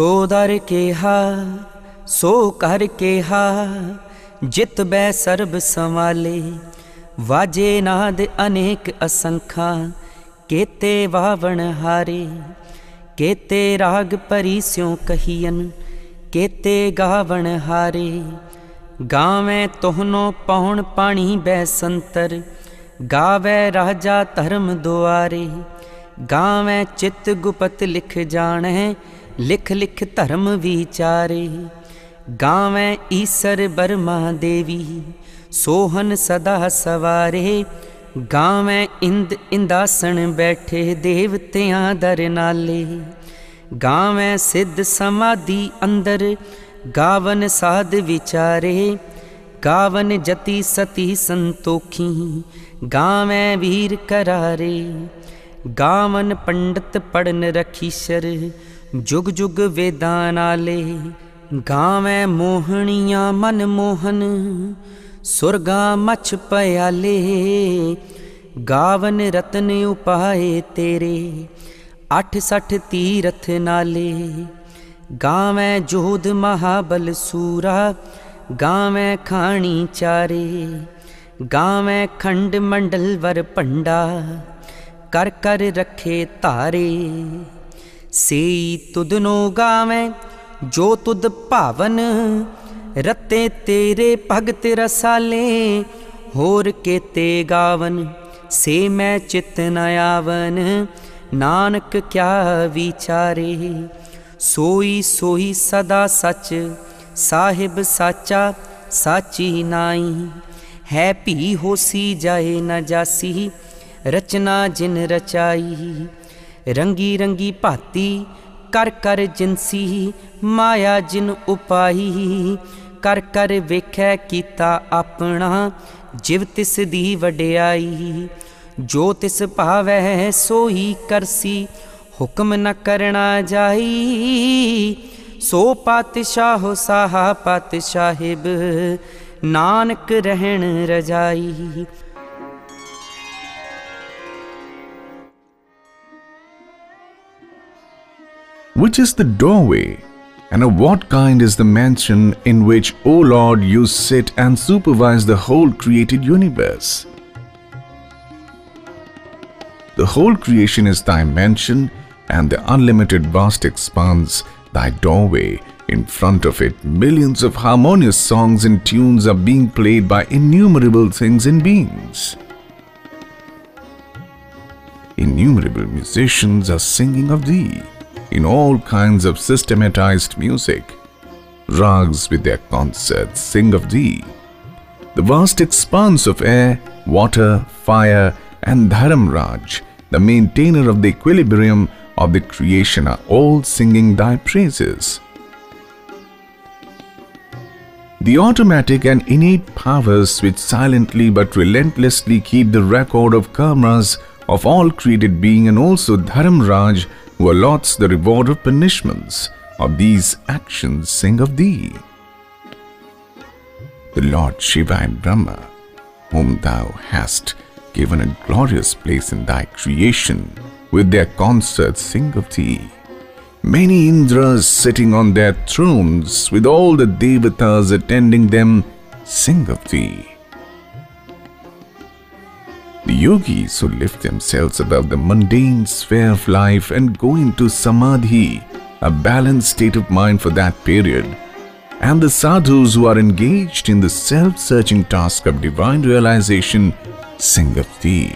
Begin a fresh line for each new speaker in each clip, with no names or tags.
ਸੋ ਦਰ ਕੇਹਾ, ਸੋ ਕਰ ਕੇਹਾ, ਜਿਤ ਬੈ ਸਰਬ ਸੰਵਾਲੇ। ਵਾਜੇ ਨਾਦ ਅਨੇਕ ਅਸੰਖਾਂ, ਕੇਤੇ ਵਾਵਣ ਹਾਰੇ। ਕੇਤੇ ਰਾਗ ਪਰੀ ਸਿਉ ਕਹੀਨ ਕੇਤੇ ਗਾਵਣ ਹਾਰੇ। ਗਾਵੇਂ ਤੋਹਨੋ ਪਉਣ ਪਾਣੀ ਬੈ ਸੰਤਰ, ਗਾਵੇ ਰਾਜਾ ਧਰਮ ਦੁਆਰੇ। ਗਾਵੇਂ ਚਿਤ ਗੁਪਤ ਲਿਖ ਜਾਣੈ ਲਿਖ ਲਿਖ ਧਰਮ ਵਿਚਾਰੇ, ਗਾਵੇਂ ਈਸਰ ਬਰਮਾ ਦੇਵੀ, ਸੋਹਨ ਸਦਾ ਸਵਾਰੇ, ਗਾਵੇਂ ਇੰਦ ਇੰਦਾਸਣ ਬੈਠੇ ਦੇਵਤਿਆਂ ਦਰ ਨਾਲੇ, ਗਾਵੇਂ ਸਿੱਧ ਸਮਾਧੀ ਅੰਦਰ, ਗਾਵਨ ਸਾਧ ਵਿਚਾਰੇ, ਗਾਵਨ ਜਤੀ ਸਤੀ ਸੰਤੋਖੀ, ਗਾਵੇਂ ਵੀਰ ਕਰਾਰੇ, ਗਾਵਨ ਪੰਡਤ ਪੜਨ ਰਖੀਸ਼ਰ ਜੁਗ ਜੁਗ ਵੇਦਾਂ ਨਾਲੇ, ਗਾਵੇਂ ਮੋਹਣੀਆਂ ਮਨ ਮੋਹਨ ਸੁਰਗਾ ਮਛ ਪਿਆਲੇ ਗਾਵਨ ਰਤਨ ਉਪਾਏ ਤੇਰੇ 86 ਤੀਰਥ ਨਾਲੇ। ਗਾਵੇਂ ਜੋਧ ਮਹਾਬਲ ਸੂਰਾ, ਗਾਵੇਂ ਖਾਣੀ ਚਾਰੇ, ਗਾਵੇਂ ਖੰਡ ਮੰਡਲ ਵਰ ਪੰਡਾ ਕਰ ਕਰ ਰੱਖੇ ਧਾਰੇ। ਸੇਈ ਤੁਧਨੋ ਗਾਵੇਂ, ਜੋ ਤੁਧ ਭਾਵਨ, ਰਤੇ ਤੇਰੇ ਭਗਤ ਰਸਾਲੇ, ਹੋਰ ਕੇਤੇ ਗਾਵਨ, ਸੇ ਮੈਂ ਚਿਤ ਨ ਆਵਨ, ਨਾਨਕ ਕਿਆ ਵਿਚਾਰੇ। ਸੋਈ ਸੋਈ ਸਦਾ ਸਚ, ਸਾਹਿਬ ਸਾਚਾ ਸਾਚੀ ਨਾਈ ਹੈ ਭੀ ਹੋਸੀ ਜਾਏ ਨ ਜਾਸੀ, ਰਚਨਾ ਜਿਨ ਰਚਾਈ। ਰੰਗੀ ਰੰਗੀ ਭਾਤੀ, ਕਰ ਕਰ ਜਿਨਸੀ ਮਾਇਆ ਜਿਨ ਉਪਾਈ ਕਰ ਕਰ ਵੇਖੈ ਕੀਤਾ ਆਪਣਾ, ਜਿਵ ਤਿਸ ਦੀ ਵਡਿਆਈ, ਜੋ ਤਿਸ ਭਾਵੈ ਸੋਈ ਕਰਸੀ, ਹੁਕਮ ਨ ਕਰਨਾ ਜਾਈ, ਸੋ ਪਾਤਸ਼ਾਹ ਸਾਹਾ ਪਾਤਸ਼ਾਹਿਬ, ਨਾਨਕ ਰਹਿਣ ਰਜਾਈ।
Which is the doorway? And of what kind is the mansion in which, O Lord, you sit and supervise the whole created universe? The whole creation is thy mansion, and the unlimited vast expanse thy doorway. In front of it, millions of harmonious songs and tunes are being played by innumerable things and beings. Innumerable musicians are singing of thee in all kinds of systematized music. Rags with their concerts sing of thee. The vast expanse of air, water, fire, and Dharamraj, the maintainer of the equilibrium of the creation, are all singing thy praises. The automatic and innate powers which silently but relentlessly keep the record of karmas of all created being and also Dharamraj who allots the reward of punishments of these actions sing of thee. The Lord Shiva and Brahma, whom thou hast given a glorious place in thy creation, with their concerts sing of thee. Many Indras sitting on their thrones, with all the Devatas attending them, sing of thee. The yogis who lift themselves above the mundane sphere of life and go into samadhi, a balanced state of mind for that period, and the sadhus who are engaged in the self searching task of divine realization sing of thee.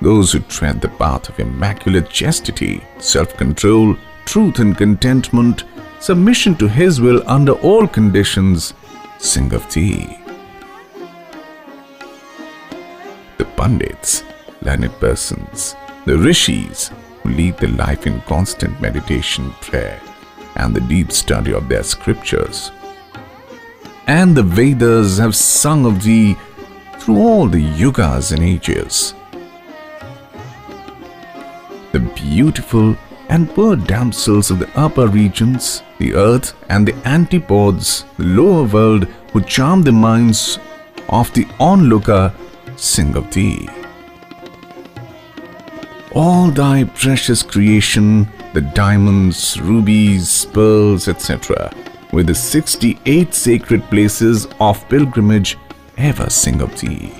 Those who tread the path of immaculate chastity, self control, truth and contentment, submission to His will under all conditions, sing of thee. The Pandits, learned persons, the Rishis, who lead the life in constant meditation, prayer, and the deep study of their scriptures. And the Vedas have sung of thee through all the yugas and ages. The beautiful and poor damsels of the upper regions, the earth and the antipodes, the lower world, who charm the minds of the onlooker, of thee. All thy precious creation the diamonds, rubies, pearls, etc., with the 68 sacred places of pilgrimage ever sing of thee.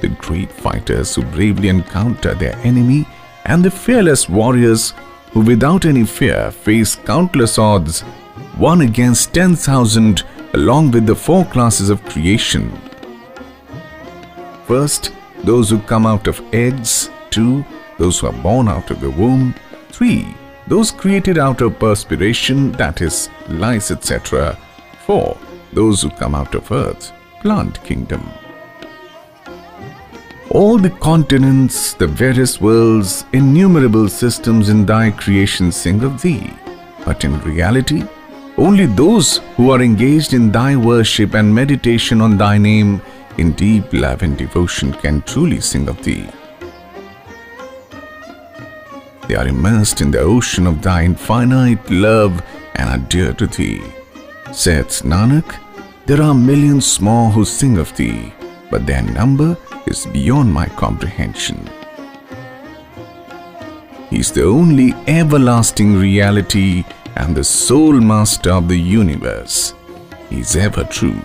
The great fighters who bravely encounter their enemy and the fearless warriors who without any fear face countless odds, one against 10,000 along with the four classes of creation. First, those who come out of eggs, two, those who are born out of the womb, three, those created out of perspiration, that is, lice, etc., four, those who come out of earth, plant kingdom. All the continents, the various worlds, innumerable systems in thy creation sing of thee. But in reality, only those who are engaged in thy worship and meditation on thy name in deep love and devotion can truly sing of thee. They are immersed in the ocean of thy infinite love and are dear to thee. Saith Nanak, there are millions more who sing of thee, but their number is beyond my comprehension. He is the only everlasting reality and the sole master of the universe. He is ever true,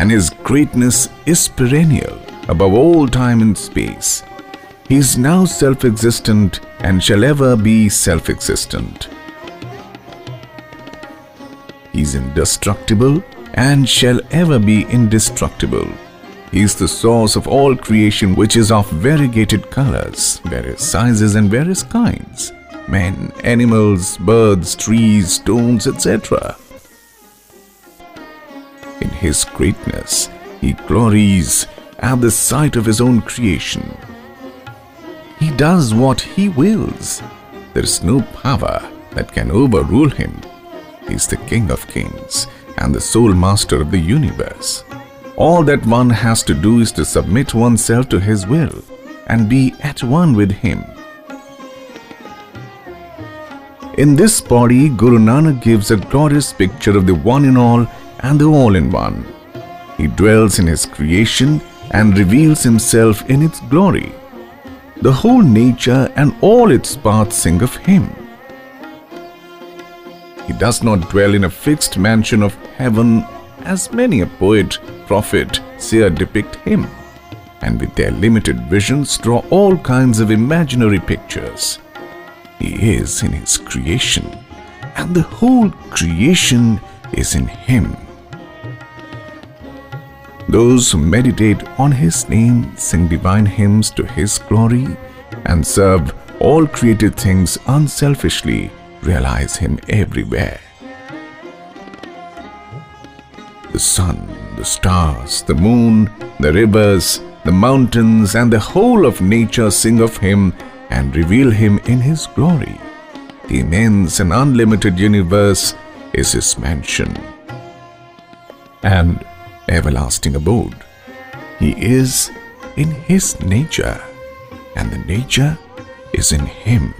and his greatness is perennial above all time and space. He is now self existent and shall ever be self existent. He is indestructible and shall ever be indestructible. He is the source of all creation which is of variegated colors, various sizes and various kinds, men, animals, birds, trees, stones, etc. His greatness, he glories at the sight of his own creation. He does what he wills. There is no power that can overrule him. He is the King of kings and the sole master of the universe. All that one has to do is to submit oneself to His will and be at one with Him. In this pauri, Guru Nanak gives a glorious picture of the one in all and the all in one. He dwells in His creation and reveals Himself in its glory. The whole nature and all its parts sing of Him. He does not dwell in a fixed mansion of heaven as many a poet, prophet, seer depict him, and with their limited visions draw all kinds of imaginary pictures. He is in his creation, and the whole creation is in him. Those who meditate on his name sing divine hymns to his glory and serve all created things unselfishly realize him everywhere the sun, the stars, the moon, the rivers, the mountains, and the whole of nature sing of him and reveal him in his glory. The immense and unlimited universe is his mansion and everlasting abode. He is in his nature, and the nature is in him.